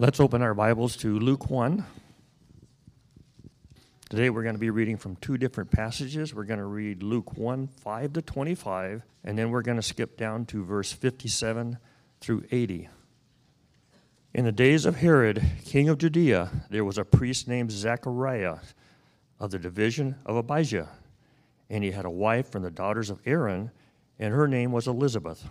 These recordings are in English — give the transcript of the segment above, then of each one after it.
Let's open our Bibles to Luke 1. Today we're going to be reading from two different passages. We're going to read Luke 1, 5 to 25, and then we're going to skip down to verse 57 through 80. In the days of Herod, king of Judea, there was a priest named Zechariah of the division of Abijah, and he had a wife from the daughters of Aaron, and her name was Elizabeth.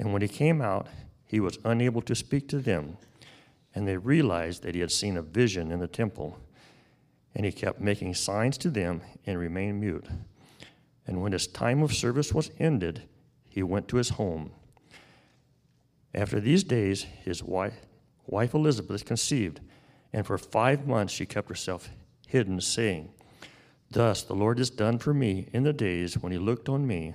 And when he came out, he was unable to speak to them. And they realized that he had seen a vision in the temple. And he kept making signs to them and remained mute. And when his time of service was ended, he went to his home. After these days, his wife, wife Elizabeth conceived, and for five months she kept herself hidden, saying, Thus the Lord has done for me in the days when he looked on me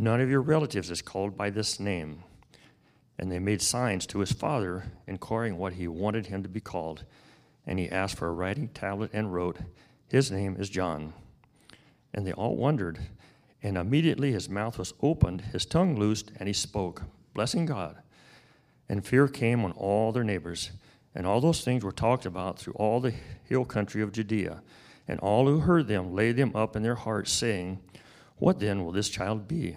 None of your relatives is called by this name. And they made signs to his father, inquiring what he wanted him to be called. And he asked for a writing tablet and wrote, His name is John. And they all wondered. And immediately his mouth was opened, his tongue loosed, and he spoke, blessing God. And fear came on all their neighbors. And all those things were talked about through all the hill country of Judea. And all who heard them laid them up in their hearts, saying, What then will this child be?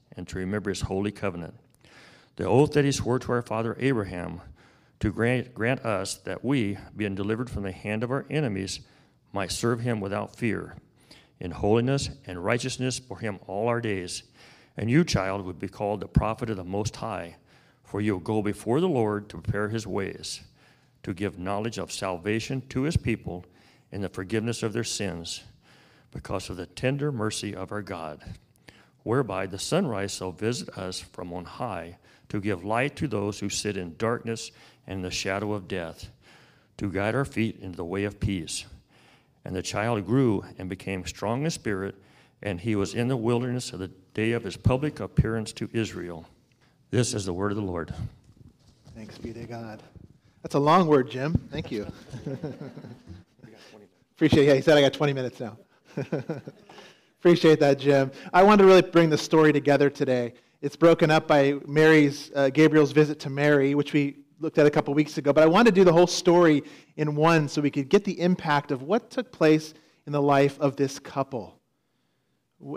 and to remember his holy covenant. The oath that he swore to our father Abraham to grant, grant us that we, being delivered from the hand of our enemies, might serve him without fear, in holiness and righteousness for him all our days. And you, child, would be called the prophet of the Most High, for you will go before the Lord to prepare his ways, to give knowledge of salvation to his people and the forgiveness of their sins, because of the tender mercy of our God whereby the sunrise shall visit us from on high to give light to those who sit in darkness and the shadow of death, to guide our feet into the way of peace. And the child grew and became strong in spirit, and he was in the wilderness of the day of his public appearance to Israel. This is the word of the Lord. Thanks be to God. That's a long word, Jim. Thank you. Appreciate it. Yeah, he said I got 20 minutes now. Appreciate that, Jim. I wanted to really bring the story together today. It's broken up by Mary's, uh, Gabriel's visit to Mary, which we looked at a couple weeks ago. But I wanted to do the whole story in one so we could get the impact of what took place in the life of this couple.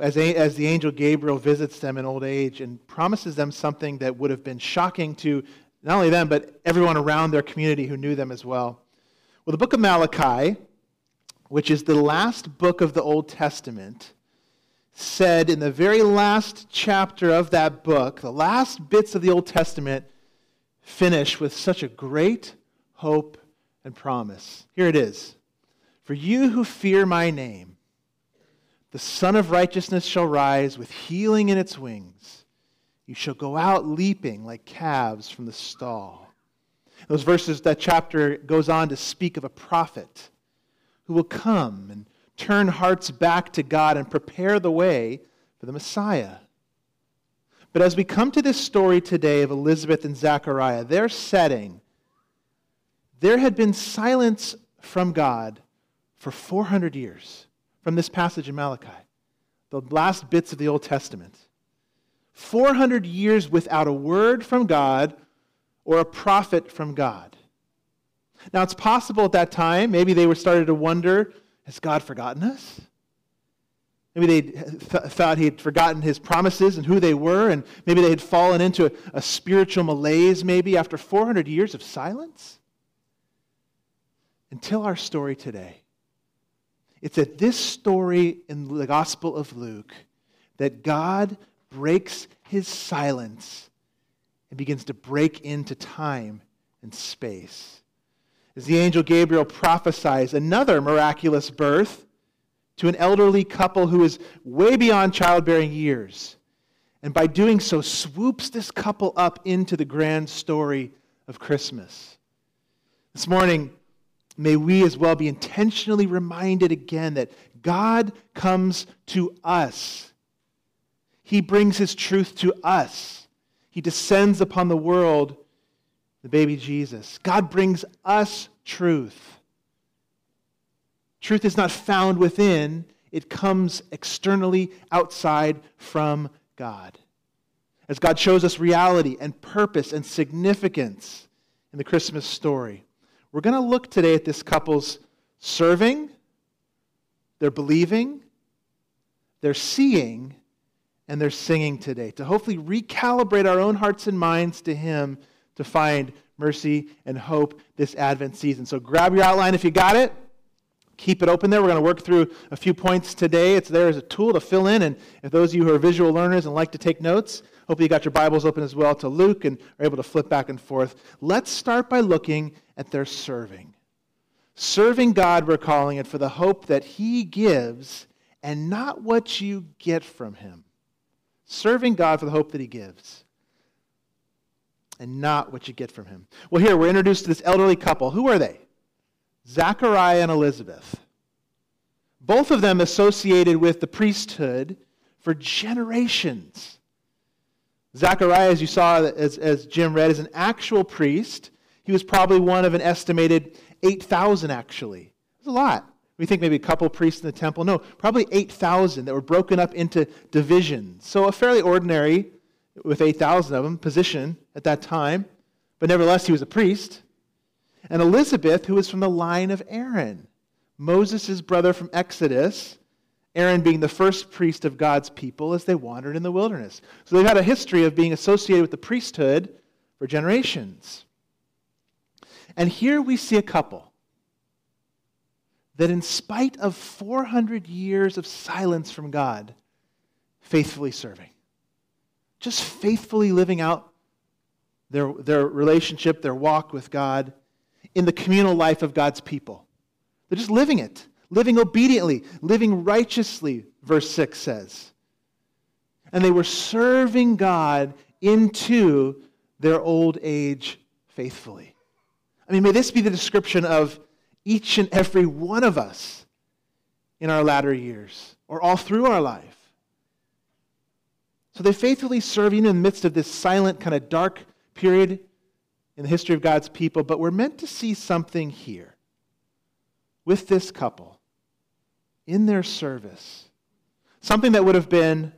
As, a, as the angel Gabriel visits them in old age and promises them something that would have been shocking to not only them, but everyone around their community who knew them as well. Well, the book of Malachi, which is the last book of the Old Testament, said in the very last chapter of that book, the last bits of the Old Testament finish with such a great hope and promise. Here it is For you who fear my name, the Sun of Righteousness shall rise with healing in its wings. You shall go out leaping like calves from the stall. Those verses, that chapter goes on to speak of a prophet who will come and turn hearts back to God and prepare the way for the Messiah. But as we come to this story today of Elizabeth and Zechariah, their setting, there had been silence from God for 400 years from this passage in Malachi, the last bits of the Old Testament. 400 years without a word from God or a prophet from God. Now, it's possible at that time, maybe they were started to wonder has God forgotten us? Maybe they th- thought he had forgotten his promises and who they were, and maybe they had fallen into a, a spiritual malaise, maybe after 400 years of silence. Until our story today. It's at this story in the Gospel of Luke that God breaks his silence and begins to break into time and space as the angel Gabriel prophesies another miraculous birth to an elderly couple who is way beyond childbearing years. And by doing so, swoops this couple up into the grand story of Christmas. This morning, may we as well be intentionally reminded again that God comes to us. He brings his truth to us. He descends upon the world the baby Jesus. God brings us truth. Truth is not found within, it comes externally outside from God. As God shows us reality and purpose and significance in the Christmas story. We're going to look today at this couple's serving, their believing, their seeing, and their singing today to hopefully recalibrate our own hearts and minds to Him to find mercy and hope this Advent season. So grab your outline if you got it. Keep it open there. We're going to work through a few points today. It's there as a tool to fill in. And if those of you who are visual learners and like to take notes, hopefully you got your Bibles open as well to Luke and are able to flip back and forth. Let's start by looking at their serving. Serving God, we're calling it, for the hope that He gives and not what you get from Him. Serving God for the hope that He gives and not what you get from him. Well, here we're introduced to this elderly couple. Who are they? Zachariah and Elizabeth. Both of them associated with the priesthood for generations. Zachariah, as you saw, as, as Jim read, is an actual priest. He was probably one of an estimated 8,000, actually. It's a lot. We think maybe a couple priests in the temple. No, probably 8,000 that were broken up into divisions. So a fairly ordinary with 8,000 of them, position at that time, but nevertheless, he was a priest. And Elizabeth, who was from the line of Aaron, Moses' brother from Exodus, Aaron being the first priest of God's people as they wandered in the wilderness. So they've had a history of being associated with the priesthood for generations. And here we see a couple that, in spite of 400 years of silence from God, faithfully serving just faithfully living out their, their relationship, their walk with God in the communal life of God's people. They're just living it, living obediently, living righteously, verse 6 says. And they were serving God into their old age faithfully. I mean, may this be the description of each and every one of us in our latter years or all through our life. So they faithfully serve even in the midst of this silent, kind of dark period in the history of God's people, but we're meant to see something here with this couple in their service. Something that would have been,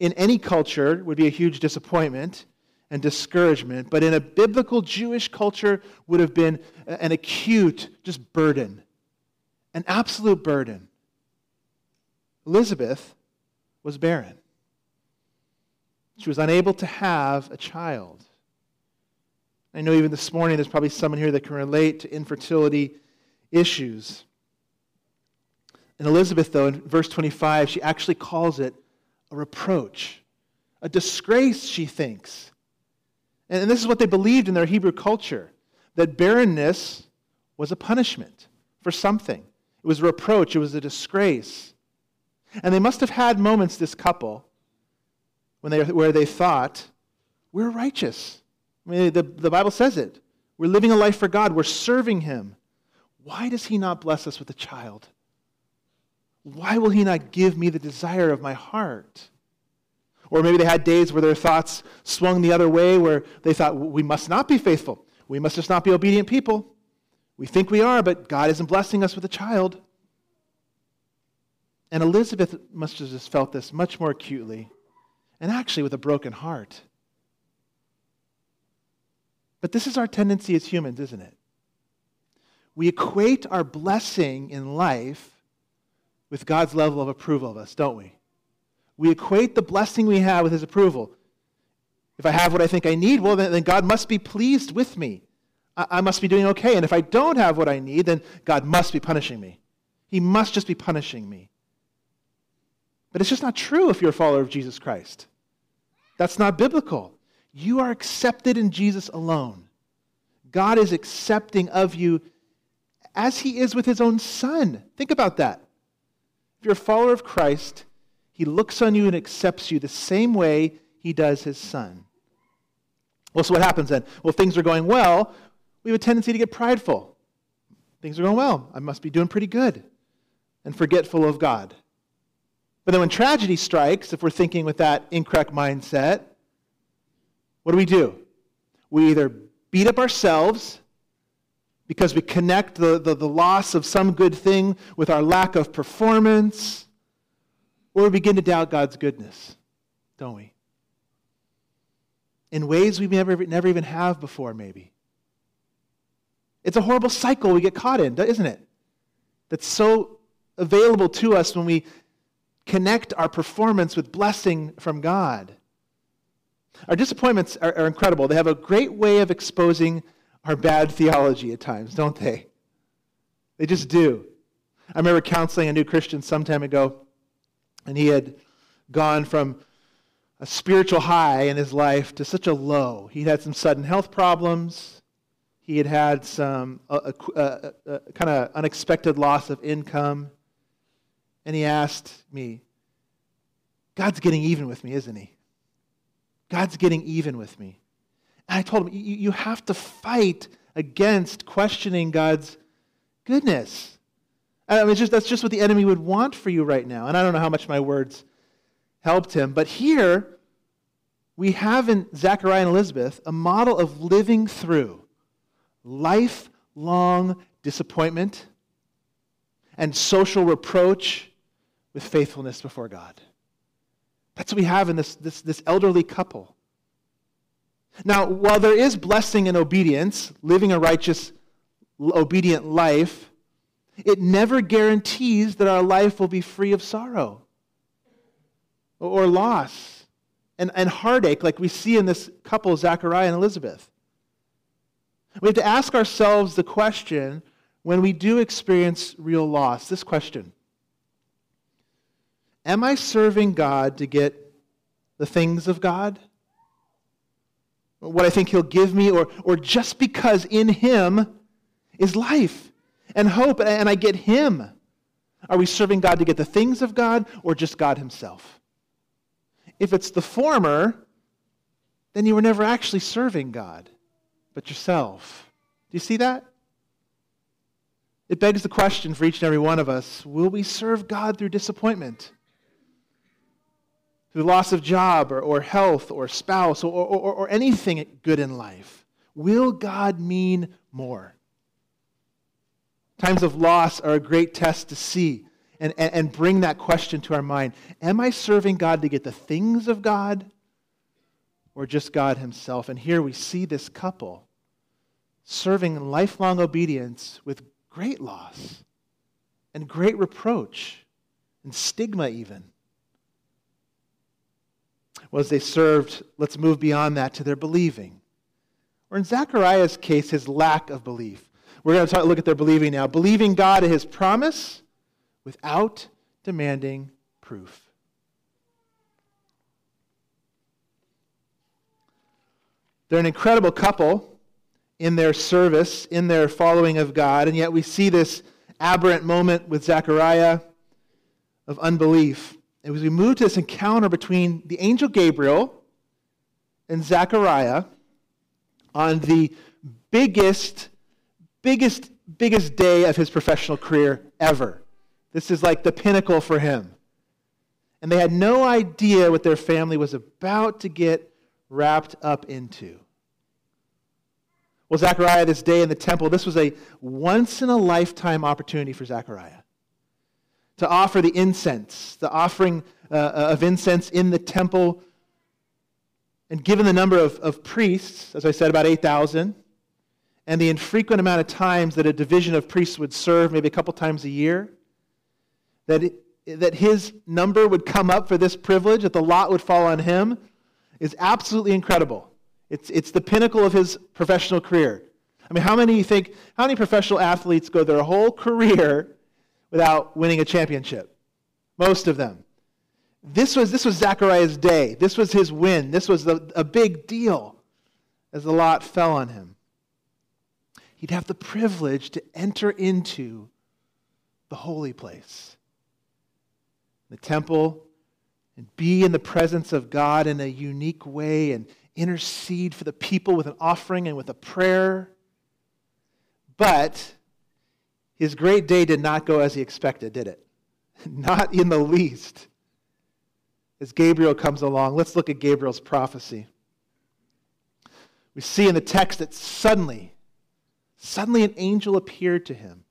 in any culture, would be a huge disappointment and discouragement, but in a biblical Jewish culture would have been an acute, just burden, an absolute burden. Elizabeth was barren. She was unable to have a child. I know even this morning there's probably someone here that can relate to infertility issues. And Elizabeth, though, in verse 25, she actually calls it a reproach, a disgrace, she thinks. And this is what they believed in their Hebrew culture that barrenness was a punishment for something. It was a reproach, it was a disgrace. And they must have had moments, this couple, when they, where they thought, we're righteous. I mean, the, the Bible says it. We're living a life for God, we're serving Him. Why does He not bless us with a child? Why will He not give me the desire of my heart? Or maybe they had days where their thoughts swung the other way, where they thought, we must not be faithful. We must just not be obedient people. We think we are, but God isn't blessing us with a child. And Elizabeth must have just felt this much more acutely, and actually with a broken heart. But this is our tendency as humans, isn't it? We equate our blessing in life with God's level of approval of us, don't we? We equate the blessing we have with His approval. If I have what I think I need, well, then, God must be pleased with me. I, I must be doing okay. And if I don't have what I need, then God must be punishing me. He must just be punishing me. But it's just not true if you're a follower of Jesus Christ. That's not biblical. You are accepted in Jesus alone. God is accepting of you as he is with his own son. Think about that. If you're a follower of Christ, he looks on you and accepts you the same way he does his son. Well, so what happens then? Well, things are going well. We have a tendency to get prideful. Things are going well. I must be doing pretty good. And forgetful of God. But then when tragedy strikes, if we're thinking with that incorrect mindset, what do we do? We either beat up ourselves because we connect the, the, the, loss of some good thing with our lack of performance, or we begin to doubt God's goodness, don't we? In ways we never, never even have before, maybe. It's a horrible cycle we get caught in, isn't it? That's so available to us when we connect our performance with blessing from God. Our disappointments are, are, incredible. They have a great way of exposing our bad theology at times, don't they? They just do. I remember counseling a new Christian some time ago, and he had gone from a spiritual high in his life to such a low. He'd had some sudden health problems. He had had some uh, uh, uh, kind of unexpected loss of income. And he asked me, God's getting even with me, isn't he? God's getting even with me. And I told him, you have to fight against questioning God's goodness. I mean, just, that's just what the enemy would want for you right now. And I don't know how much my words helped him. But here, we have in Zechariah and Elizabeth a model of living through lifelong disappointment and social reproach with faithfulness before God. That's what we have in this, this, this elderly couple. Now, while there is blessing in obedience, living a righteous, obedient life, it never guarantees that our life will be free of sorrow or loss and, and heartache, like we see in this couple, Zachariah and Elizabeth. We have to ask ourselves the question when we do experience real loss this question Am I serving God to get the things of God? What I think He'll give me, or, or just because in Him is life and hope, and I get Him? Are we serving God to get the things of God, or just God Himself? If it's the former, then you were never actually serving God, but yourself. Do you see that? It begs the question for each and every one of us will we serve God through disappointment? Through loss of job or, or health or spouse or, or, or anything good in life? Will God mean more? Times of loss are a great test to see and, and, and bring that question to our mind. Am I serving God to get the things of God or just God Himself? And here we see this couple serving lifelong obedience with great loss and great reproach and stigma, even. Well, as they served, let's move beyond that to their believing. Or in Zechariah's case, his lack of belief. We're going to talk, look at their believing now. Believing God and his promise without demanding proof. They're an incredible couple in their service, in their following of God, and yet we see this aberrant moment with Zechariah of unbelief. And as we move to this encounter between the angel Gabriel and Zechariah on the biggest, biggest, biggest day of his professional career ever. This is like the pinnacle for him. And they had no idea what their family was about to get wrapped up into. Well, Zechariah, this day in the temple, this was a once in a lifetime opportunity for Zechariah to offer the incense, the offering uh, uh, of incense in the temple. And given the number of, of priests, as I said, about 8,000, and the infrequent amount of times that a division of priests would serve, maybe a couple times a year, that, it, that his number would come up for this privilege, that the lot would fall on him, is absolutely incredible. It's, it's the pinnacle of his professional career. I mean, how many you think, how many professional athletes go their whole career without winning a championship? Most of them. This was, this was Zechariah's day. This was his win. This was a, a big deal as the lot fell on him. He'd have the privilege to enter into the holy place, the temple, and be in the presence of God in a unique way and intercede for the people with an offering and with a prayer. But his great day did not go as he expected, did it? Not in the least. As Gabriel comes along, let's look at Gabriel's prophecy. We see in the text that suddenly, suddenly an angel appeared to him.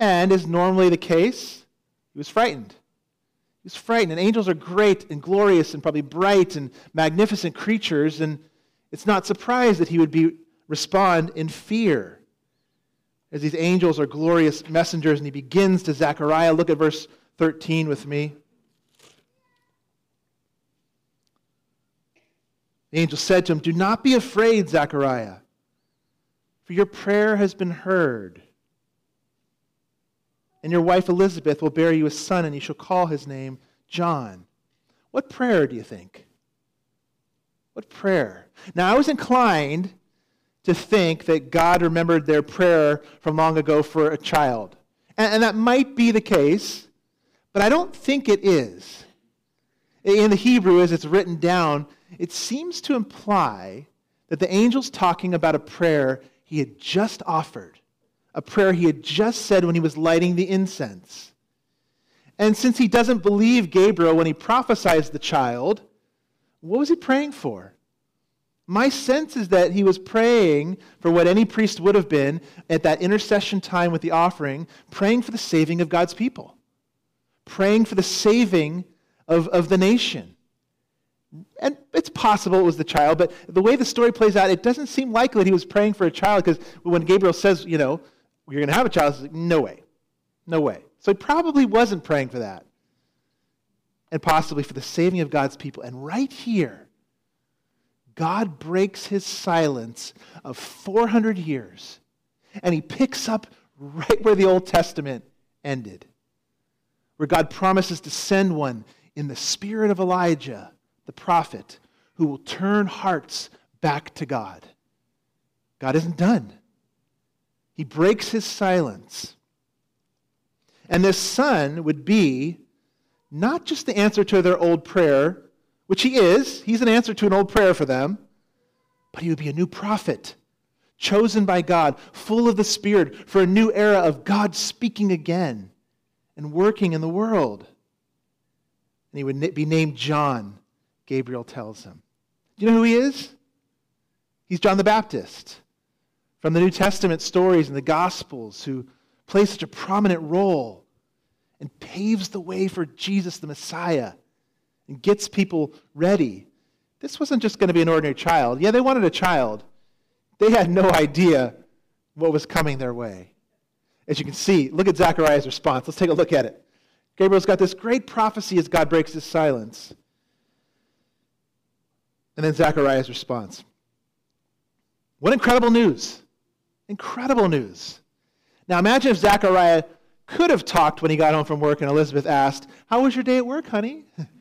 And as normally the case, he was frightened. He was frightened. And angels are great and glorious and probably bright and magnificent creatures, and it's not surprised that he would be respond in fear as these angels are glorious messengers, and he begins to Zechariah. Look at verse 13 with me. The angel said to him, Do not be afraid, Zechariah, for your prayer has been heard. And your wife Elizabeth will bear you a son, and you shall call his name John. What prayer do you think? What prayer? Now, I was inclined to think that God remembered their prayer from long ago for a child. And, and, that might be the case, but I don't think it is. In the Hebrew, as it's written down, it seems to imply that the angel's talking about a prayer he had just offered, a prayer he had just said when he was lighting the incense. And since he doesn't believe Gabriel when he prophesies the child, what was he praying for? My sense is that he was praying for what any priest would have been at that intercession time with the offering, praying for the saving of God's people, praying for the saving of, of the nation. And it's possible it was the child, but the way the story plays out, it doesn't seem likely that he was praying for a child because when Gabriel says, you know, you're going to have a child, it's like, no way. No way. So he probably wasn't praying for that. And possibly for the saving of God's people. And right here, God breaks his silence of 400 years and he picks up right where the Old Testament ended, where God promises to send one in the spirit of Elijah, the prophet, who will turn hearts back to God. God isn't done. He breaks his silence. And this son would be not just the answer to their old prayer which he is. He's an answer to an old prayer for them. But he would be a new prophet chosen by God, full of the Spirit for a new era of God speaking again and working in the world. And he would be named John, Gabriel tells him. Do you know who he is? He's John the Baptist from the New Testament stories and the Gospels who plays such a prominent role and paves the way for Jesus the Messiah and gets people ready. This wasn't just going to be an ordinary child. Yeah, they wanted a child. They had no idea what was coming their way. As you can see, look at Zechariah's response. Let's take a look at it. Gabriel's got this great prophecy as God breaks his silence. And then Zechariah's response. What incredible news! Incredible news. Now imagine if Zechariah could have talked when he got home from work and Elizabeth asked, How was your day at work, honey?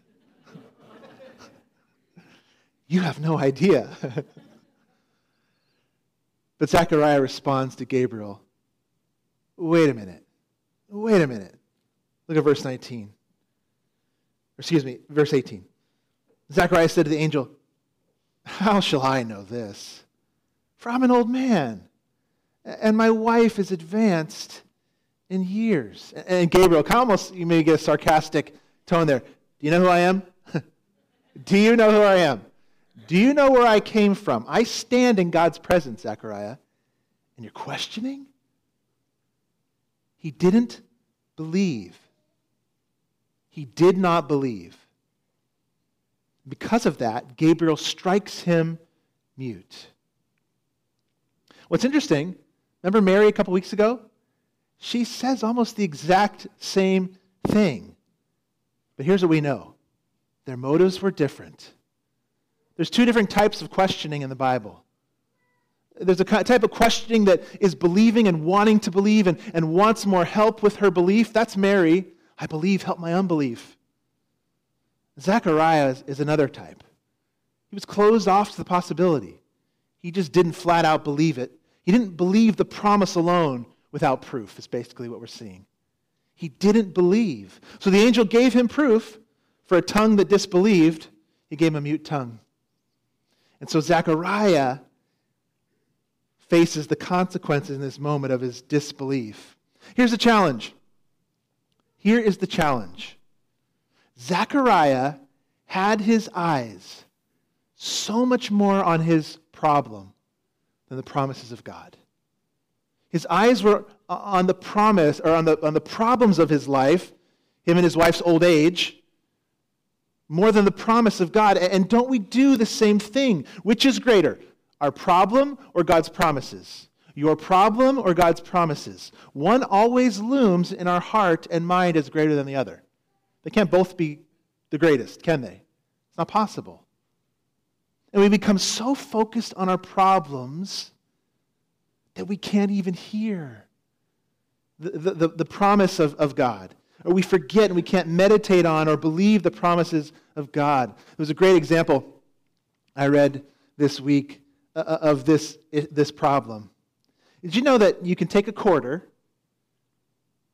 you have no idea. but Zechariah responds to Gabriel, Wait a minute. Wait a minute. Look at verse 19. Excuse me, verse 18. Zechariah said to the angel, How shall I know this? For I'm an old man and my wife is advanced in years. And Gabriel, almost you may get a sarcastic tone there. Do you know who I am? Do you know who I am? Do you know where I came from? I stand in God's presence, Zechariah, and you're questioning? He didn't believe. He did not believe. Because of that, Gabriel strikes him mute. What's interesting Remember Mary a couple weeks ago? She says almost the exact same thing. But here's what we know their motives were different. There's two different types of questioning in the Bible. There's a type of questioning that is believing and wanting to believe and, and wants more help with her belief. That's Mary. I believe, help my unbelief. Zechariah is, is another type. He was closed off to the possibility. He just didn't flat out believe it. He didn't believe the promise alone without proof, is basically what we're seeing. He didn't believe. So the angel gave him proof for a tongue that disbelieved. He gave him a mute tongue. And so Zechariah faces the consequences in this moment of his disbelief. Here's the challenge. Here is the challenge. Zechariah had his eyes so much more on his problem than the promises of God. His eyes were on the promise or on the, on the problems of his life, him and his wife's old age, more than the promise of God. And don't we do the same thing? Which is greater, our problem or God's promises? Your problem or God's promises? One always looms in our heart and mind as greater than the other. They can't both be the greatest, can they? It's not possible. And we become so focused on our problems that we can't even hear the, the, the, promise of, of God. Or we forget and we can't meditate on or believe the promises of God. It was a great example I read this week uh, uh, of this, this problem. Did you know that you can take a quarter,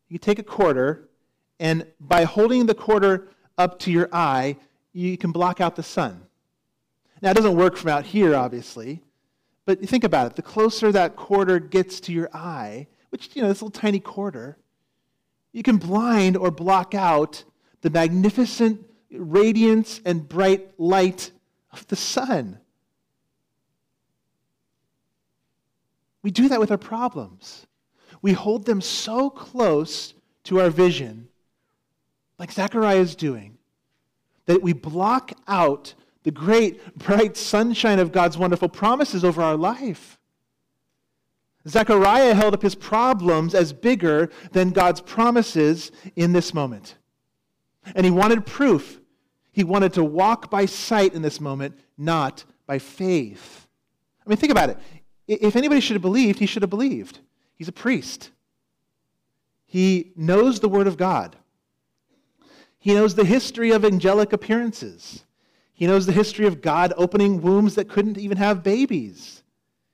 you take a quarter, and by holding the quarter up to your eye, you can block out the sun? Now, it doesn't work from out here, obviously, but you think about it. The closer that quarter gets to your eye, which, you know, this little tiny quarter, you can blind or block out the magnificent radiance and bright light of the sun. We do that with our problems. We hold them so close to our vision, like Zechariah is doing, that we block out the great, bright sunshine of God's wonderful promises over our life. Zechariah held up his problems as bigger than God's promises in this moment. And he wanted proof. He wanted to walk by sight in this moment, not by faith. I mean, think about it. If anybody should have believed, he should have believed. He's a priest. He knows the Word of God. He knows the history of angelic appearances. He knows the history of God opening wombs that couldn't even have babies.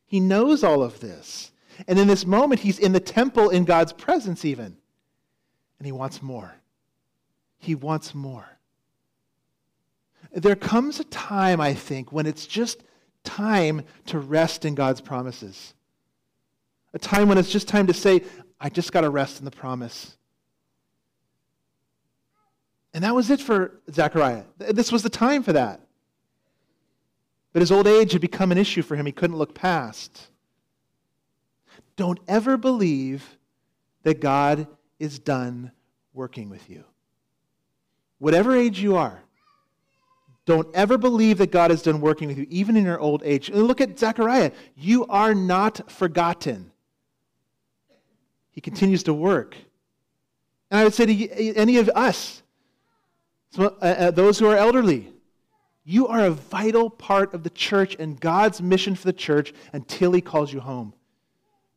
He knows all of this. And in this moment, he's in the temple in God's presence, even. And he wants more. He wants more. There comes a time, I think, when it's just time to rest in God's promises. a time when it's just time to say, I just got to rest in the promise. And that was it for Zechariah. This was the time for that. But his old age had become an issue for him. He couldn't look past. Don't ever believe that God is done working with you. Whatever age you are, don't ever believe that God is done working with you, even in your old age. Look at Zechariah. You are not forgotten. He continues to work. And I would say to any of us, uh, uh, those who are elderly, you are a vital part of the church and God's mission for the church until He calls you home.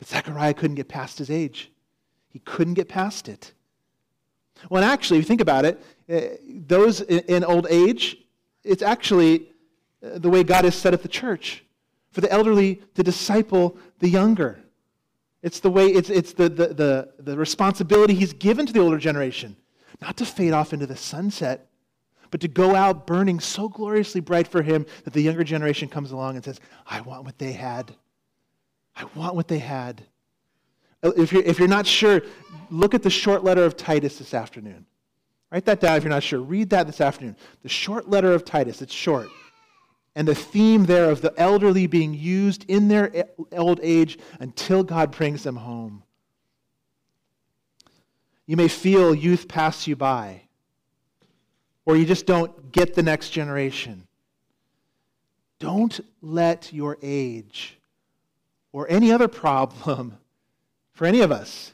But Zechariah couldn't get past his age, he couldn't get past it. Well, actually, if you think about it, uh, those in old age, it's actually the way God has set up the church for the elderly to disciple the younger. It's the way, it's, it's the, the, the, the responsibility he's given to the older generation, not to fade off into the sunset, but to go out burning so gloriously bright for him that the younger generation comes along and says, I want what they had. I want what they had. Uh, if you're, if you're not sure, look at the short letter of Titus this afternoon. Write that down if you're not sure. Read that this afternoon. The short letter of Titus, it's short. And the theme there of the elderly being used in their old age until God brings them home. You may feel youth pass you by, or you just don't get the next generation. Don't let your age or any other problem for any of us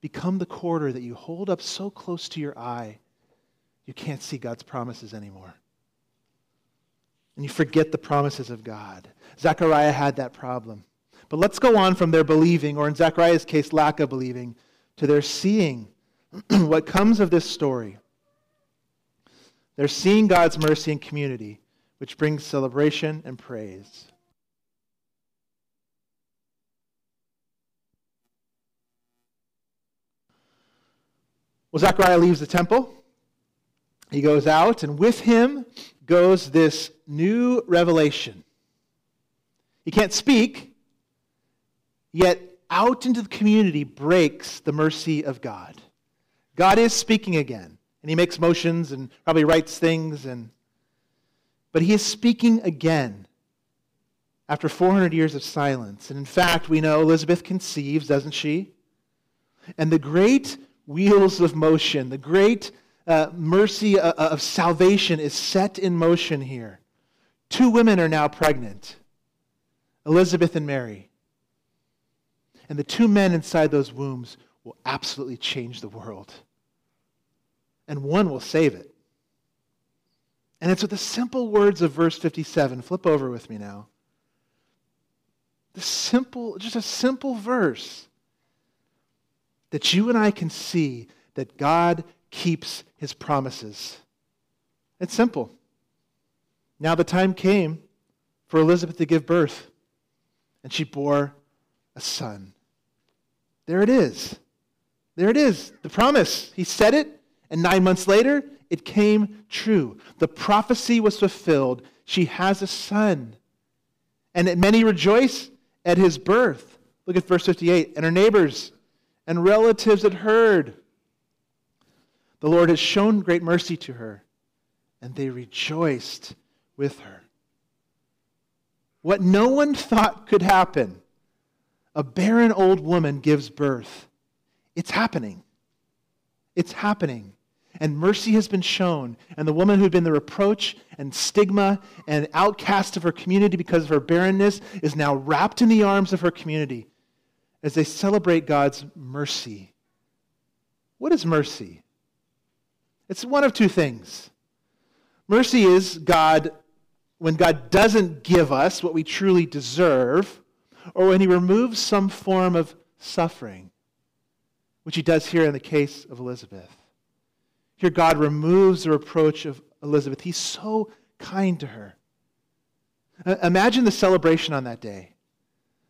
become the quarter that you hold up so close to your eye you can't see God's promises anymore. And you forget the promises of God. Zechariah had that problem. But let's go on from their believing, or in Zechariah's case, lack of believing, to their seeing what comes of this story. They're seeing God's mercy and community, which brings celebration and praise. Well, Zechariah leaves the temple he goes out, and with him goes this new revelation. He can't speak, yet out into the community breaks the mercy of God. God is speaking again, and he makes motions and probably writes things, and but he is speaking again after 400 years of silence. And in fact, we know Elizabeth conceives, doesn't she? And the great wheels of motion, the great uh, mercy uh, uh, of salvation is set in motion here. Two women are now pregnant Elizabeth and Mary. And the two men inside those wombs will absolutely change the world. And one will save it. And it's with the simple words of verse 57. Flip over with me now. The simple, just a simple verse that you and I can see that God keeps his promises. It's simple. Now the time came for Elizabeth to give birth, and she bore a son. There it is. There it is. The promise. He said it, and nine months later, it came true. The prophecy was fulfilled. She has a son. And many rejoice at his birth. Look at verse 58. And her neighbors and relatives had heard the Lord has shown great mercy to her, and they rejoiced with her. What no one thought could happen a barren old woman gives birth. It's happening. It's happening. And mercy has been shown. And the woman who had been the reproach and stigma and outcast of her community because of her barrenness is now wrapped in the arms of her community as they celebrate God's mercy. What is mercy? It's one of two things. Mercy is God, when God doesn't give us what we truly deserve, or when He removes some form of suffering, which He does here in the case of Elizabeth. Here, God removes the reproach of Elizabeth. He's so kind to her. Uh, imagine the celebration on that day,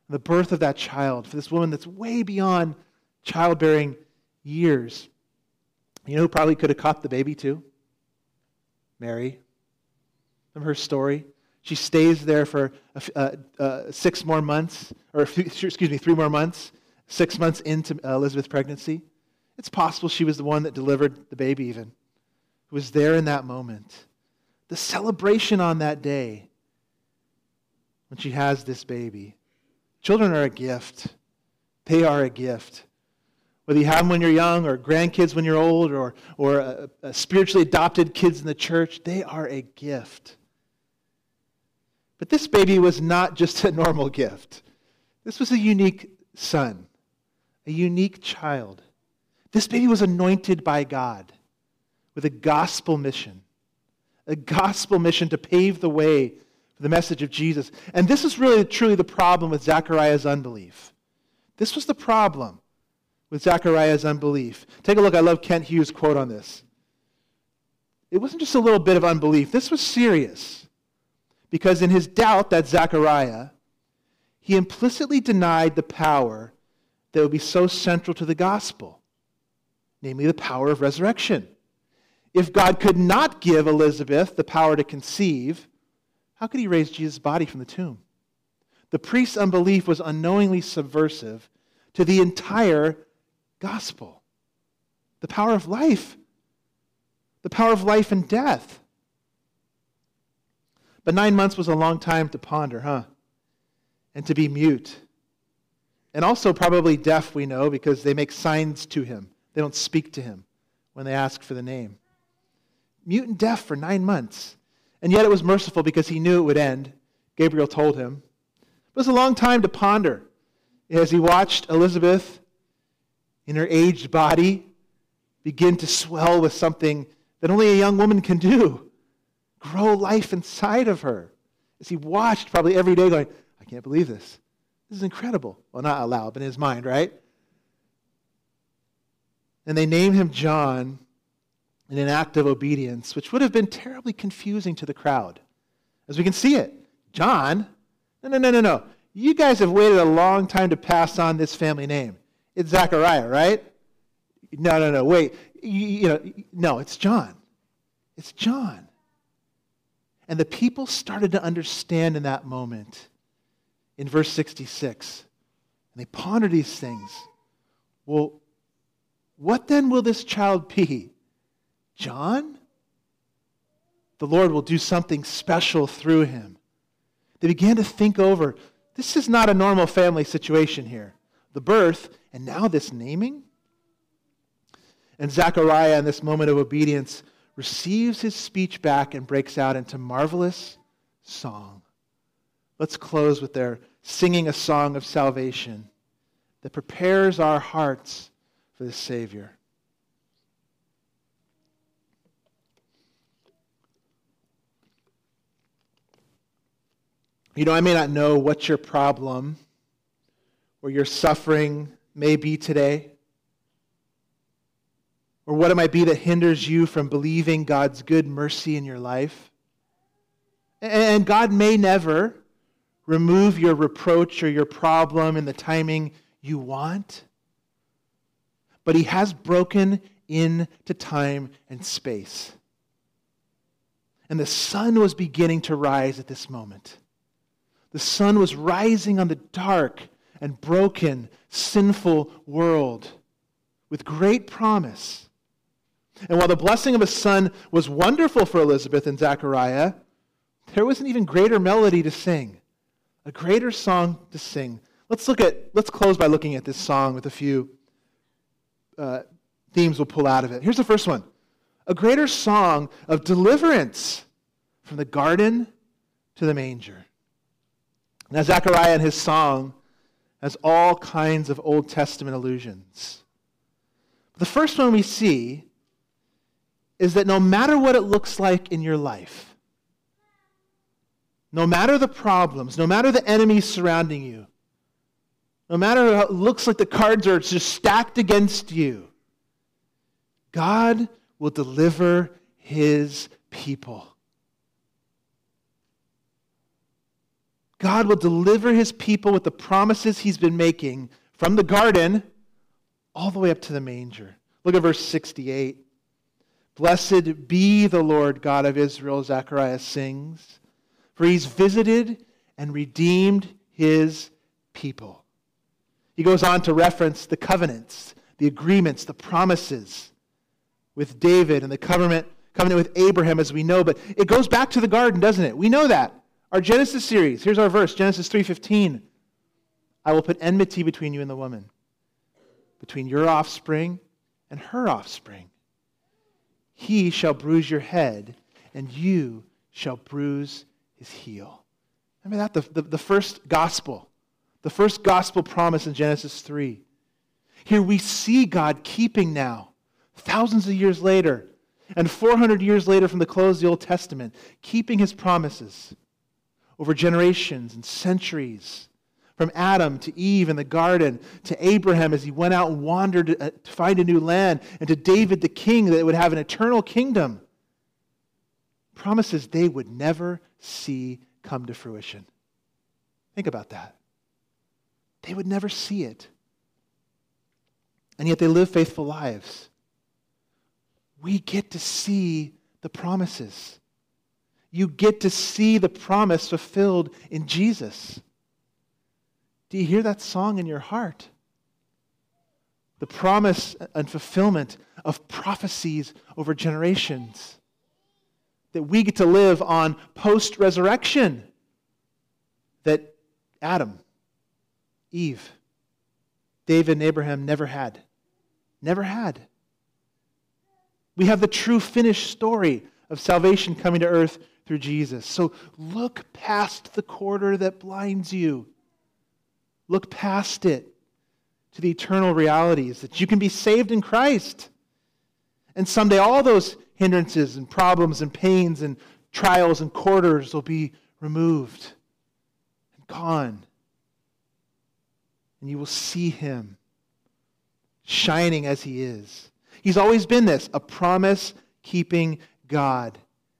the birth of that child for this woman that's way beyond childbearing years. You know who probably could have caught the baby too? Mary. Remember her story? She stays there for uh, uh, six more months, or excuse me, three more months. six months into Elizabeth's pregnancy. It's possible she was the one that delivered the baby, even, who was there in that moment. The celebration on that day when she has this baby. Children are a gift. They are a gift. Whether you have them when you're young, or grandkids when you're old, or, or a, a spiritually adopted kids in the church, they are a gift. But this baby was not just a normal gift. This was a unique son, a unique child. This baby was anointed by God with a gospel mission, a gospel mission to pave the way the message of Jesus. And this is really truly the problem with Zechariah's unbelief. This was the problem with Zechariah's unbelief. Take a look. I love Kent Hughes' quote on this. It wasn't just a little bit of unbelief, this was serious. Because in his doubt that Zechariah, he implicitly denied the power that would be so central to the gospel, namely the power of resurrection. If God could not give Elizabeth the power to conceive, how could he raise Jesus' body from the tomb? The priest's unbelief was unknowingly subversive to the entire gospel the power of life, the power of life and death. But nine months was a long time to ponder, huh? and to be mute. And also, probably deaf, we know, because they make signs to him. They don't speak to him when they ask for the name. Mute and deaf for nine months. And yet it was merciful because he knew it would end. Gabriel told him. It was a long time to ponder as he watched Elizabeth in her aged body begin to swell with something that only a young woman can do grow life inside of her. As he watched probably every day, going, I can't believe this. This is incredible. Well, not out loud, but in his mind, right? And they named him John in an act of obedience, which would have been terribly confusing to the crowd. As we can see it, John, no, no, no, no, no. You guys have waited a long time to pass on this family name. It's Zechariah, right? No, no, no, wait. You, you know, no, it's John. It's John. And the people started to understand in that moment in verse 66. And they ponder these things. Well, what then will this child be? John? The Lord will do something special through him. They began to think over this is not a normal family situation here. The birth, and now this naming? And Zechariah, in this moment of obedience, receives his speech back and breaks out into marvelous song. Let's close with their singing a song of salvation that prepares our hearts for the Savior. You know, I may not know what your problem or your suffering may be today, or what it might be that hinders you from believing God's good mercy in your life. And God may never remove your reproach or your problem in the timing you want. But he has broken into time and space. And the sun was beginning to rise at this moment. The sun was rising on the dark and broken, sinful world with great promise. And while the blessing of a son was wonderful for Elizabeth and Zechariah, there was an even greater melody to sing a greater song to sing. Let's look at, let's close by looking at this song with a few uh, themes we'll pull out of it. Here's the first one a greater song of deliverance from the garden to the manger. Now, Zechariah in his song has all kinds of Old Testament allusions. The first one we see is that no matter what it looks like in your life, no matter the problems, no matter the enemies surrounding you, no matter how it looks like the cards are just stacked against you, God will deliver his people. God will deliver his people with the promises he's been making from the garden all the way up to the manger. Look at verse 68. Blessed be the Lord God of Israel, Zechariah sings for he's visited and redeemed his people. He goes on to reference the covenants, the agreements, the promises with David and the covenant, covenant with Abraham, as we know. But it goes back to the garden, doesn't it? We know that. Our Genesis series, here's our verse, Genesis 3:15. I will put enmity between you and the woman, between your offspring and her offspring. He shall bruise your head, and you shall bruise his heel. Remember that? The, the, the first gospel, the first gospel promise in Genesis 3. Here we see God keeping now, thousands of years later, and 400 years later from the close of the Old Testament, keeping his promises over generations and centuries. From Adam to Eve in the garden, to Abraham as he went out and wandered uh, to find a new land, and to David the king that would have an eternal kingdom. Promises they would never see come to fruition. Think about that. They would never see it. And yet they live faithful lives. We get to see the promises you get to see the promise fulfilled in Jesus. Do you hear that song in your heart? The promise and fulfillment of prophecies over generations. That we get to live on post resurrection. That Adam, Eve, David, and Abraham never had. Never had. We have the true finished story of salvation coming to earth through Jesus. So look past the quarter that blinds you. Look past it to the eternal realities that you can be saved in Christ. And someday all those hindrances and problems and pains and trials and quarters will be removed and gone. And you will see him shining as he is. He's always been this a promise keeping God.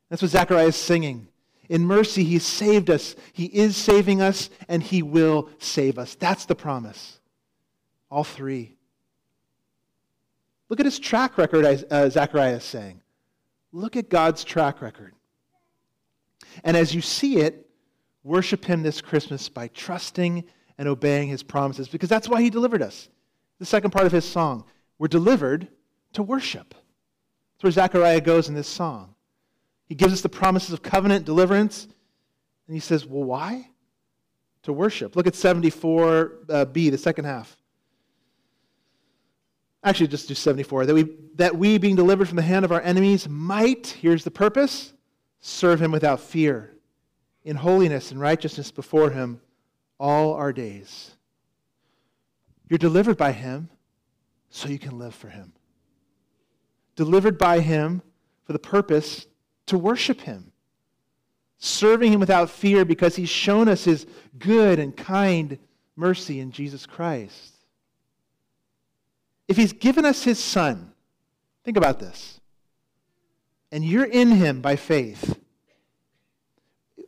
That's what Zechariah is singing. In mercy, he saved us. He is saving us, and he will save us. That's the promise. All three. Look at his track record, uh, Zechariah is saying. Look at God's track record. And as you see it, worship him this Christmas by trusting and obeying his promises, because that's why he delivered us. The second part of his song. We're delivered to worship. That's where Zechariah goes in this song. He gives us the promises of covenant, deliverance, and he says, Well, why? To worship. Look at 74b, uh, the second half. Actually, just do 74. That we, that we, being delivered from the hand of our enemies, might, here's the purpose, serve him without fear, in holiness and righteousness before him all our days. You're delivered by him so you can live for him. Delivered by him for the purpose to worship Him, serving Him without fear because He's shown us His good and kind mercy in Jesus Christ. If He's given us His Son, think about this, and you're in Him by faith,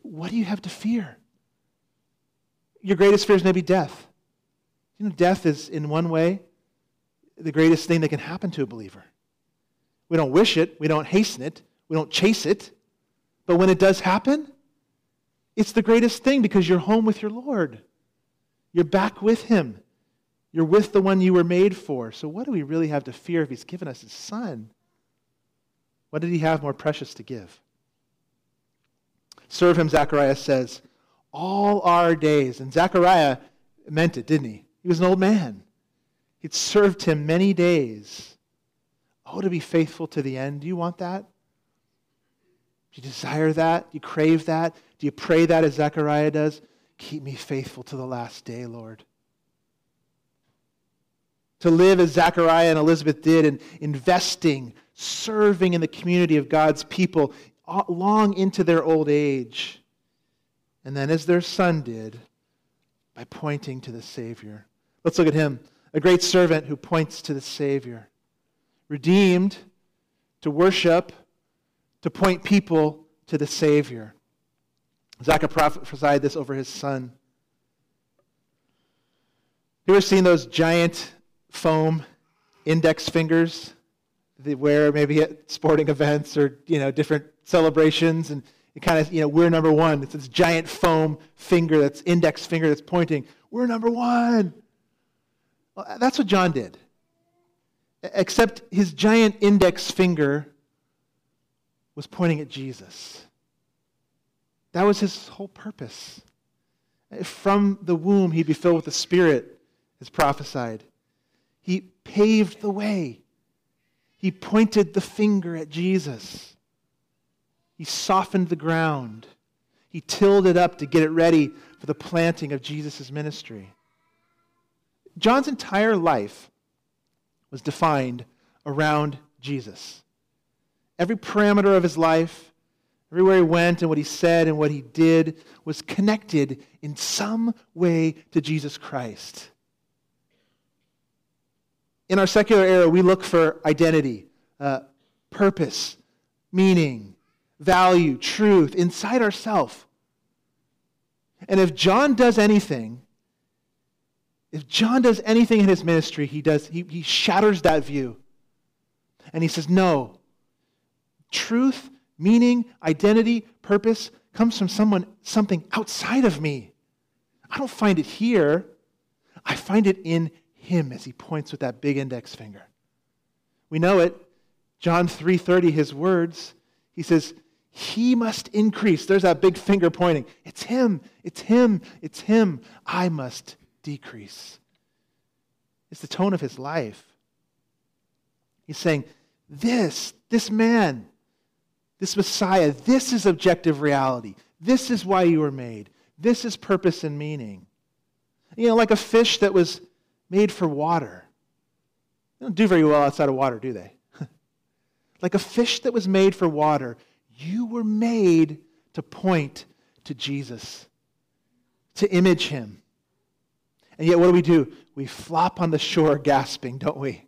what do you have to fear? Your greatest fear is maybe death. You know, death is, in one way, the greatest thing that can happen to a believer. We don't wish it, we don't hasten it, we don't chase it. But when it does happen, it's the greatest thing because you're home with your Lord. You're back with Him. You're with the one you were made for. So, what do we really have to fear if He's given us His Son? What did He have more precious to give? Serve Him, Zechariah says, all our days. And Zechariah meant it, didn't he? He was an old man. He'd served Him many days. Oh, to be faithful to the end. Do you want that? Do you desire that? Do you crave that? Do you pray that as Zechariah does? Keep me faithful to the last day, Lord. To live as Zechariah and Elizabeth did in investing, serving in the community of God's people long into their old age. And then, as their son did, by pointing to the Savior. Let's look at him, a great servant who points to the Savior. Redeemed to worship to point people to the Savior. Zechariah prophesied this over his son. You ever seen those giant foam index fingers they wear maybe at sporting events or you know different celebrations and it kind of you know we're number one it's this giant foam finger that's index finger that's pointing we're number one Well, that's what John did. Except his giant index finger was pointing at Jesus. That was his whole purpose. From the womb, he'd be filled with the Spirit, as prophesied. He paved the way. He pointed the finger at Jesus. He softened the ground. He tilled it up to get it ready for the planting of Jesus' ministry. John's entire life was defined around Jesus. Every parameter of his life, everywhere he went and what he said and what he did was connected in some way to Jesus Christ. In our secular era, we look for identity, uh, purpose, meaning, value, truth inside ourselves. And if John does anything, if John does anything in his ministry, he does he, he shatters that view. And he says, No. Truth, meaning, identity, purpose comes from someone something outside of me. I don't find it here. I find it in him as he points with that big index finger. We know it. John 3:30 his words. He says, "He must increase." There's that big finger pointing. It's him. It's him. It's him. I must decrease. It's the tone of his life. He's saying, This, this man, this Messiah, this is objective reality. This is why you were made. This is purpose and meaning. You know, like a fish that was made for water. They don't do very well outside of water, do they? like a fish that was made for water, you were made to point to Jesus, to image him. And yet, what do we do? We flop on the shore gasping, don't we?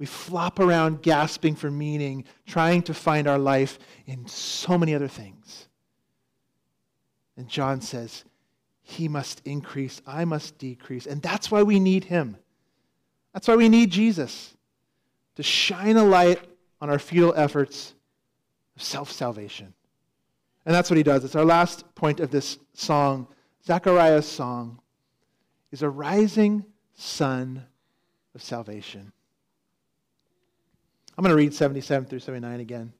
We flop around gasping for meaning, trying to find our life in so many other things. And John says, He must increase, I must decrease. And that's why we need Him. That's why we need Jesus to shine a light on our futile efforts of self salvation. And that's what He does. It's our last point of this song, Zechariah's song is a rising sun of salvation. I'm going to read 77 through 79 again.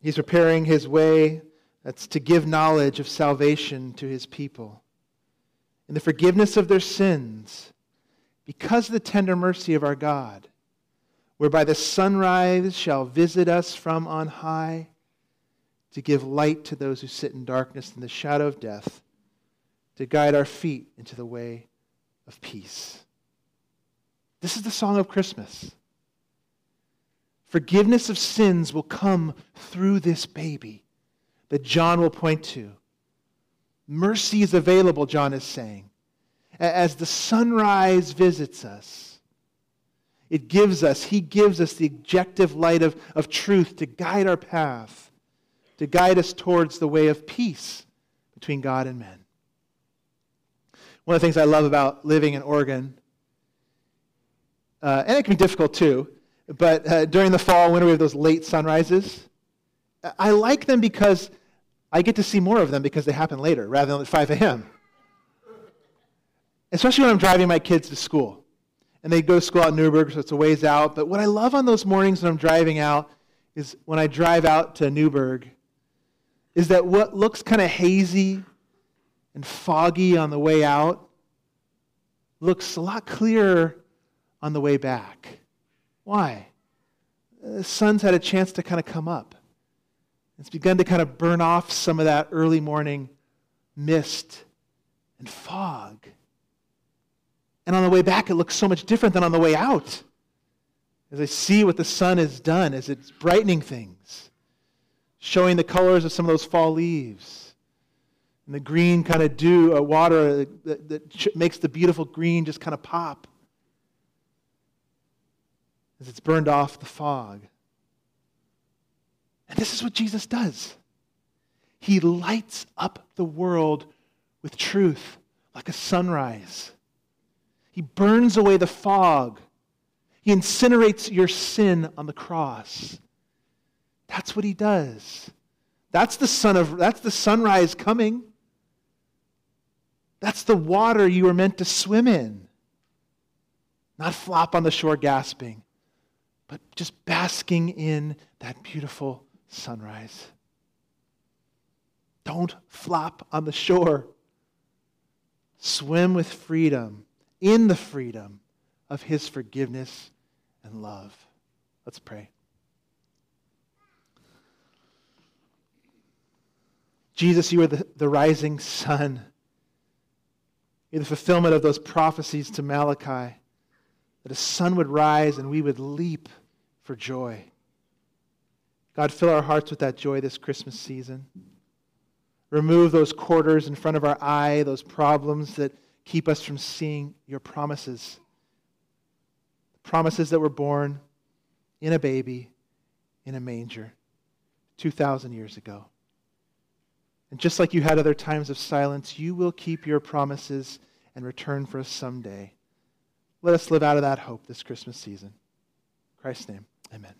He's preparing his way that's to give knowledge of salvation to his people in the forgiveness of their sins because of the tender mercy of our God, whereby the sunrise shall visit us from on high to give light to those who sit in darkness and the shadow of death, to guide our feet into the way of peace. This is the song of Christmas. Forgiveness of sins will come through this baby that John will point to. Mercy is available, John is saying. As the sunrise visits us, it gives us, he gives us the objective light of, of truth to guide our path to guide us towards the way of peace between God and men. One of the things I love about living in Oregon, uh, and it can be difficult too, but uh, during the fall, winter, we have those late sunrises. I like them because I get to see more of them because they happen later rather than at 5 a.m. Especially when I'm driving my kids to school. And they go to school out in Newberg, so it's a ways out. But what I love on those mornings when I'm driving out is when I drive out to Newberg, is that what looks kind of hazy and foggy on the way out looks a lot clearer on the way back. Why? The sun's had a chance to kind of come up. It's begun to kind of burn off some of that early morning mist and fog. And on the way back, it looks so much different than on the way out. As I see what the sun has done, as it's brightening things showing the colors of some of those fall leaves. And the green kind of dew, uh, water that, that makes the beautiful green just kind of pop as it's burned off the fog. And this is what Jesus does. He lights up the world with truth like a sunrise. He burns away the fog. He incinerates your sin on the cross. That's what he does. That's the sun of that's the sunrise coming. That's the water you were meant to swim in. Not flop on the shore gasping, but just basking in that beautiful sunrise. Don't flop on the shore. Swim with freedom, in the freedom of His forgiveness and love. Let's pray. Jesus, you are the, the rising sun. You're the fulfillment of those prophecies to Malachi that a sun would rise and we would leap for joy. God, fill our hearts with that joy this Christmas season. Remove those quarters in front of our eye, those problems that keep us from seeing your promises. Promises that were born in a baby in a manger 2,000 years ago. And just like you had other times of silence, you will keep your promises and return for us someday. Let us live out of that hope this Christmas season. In Christ's name, amen.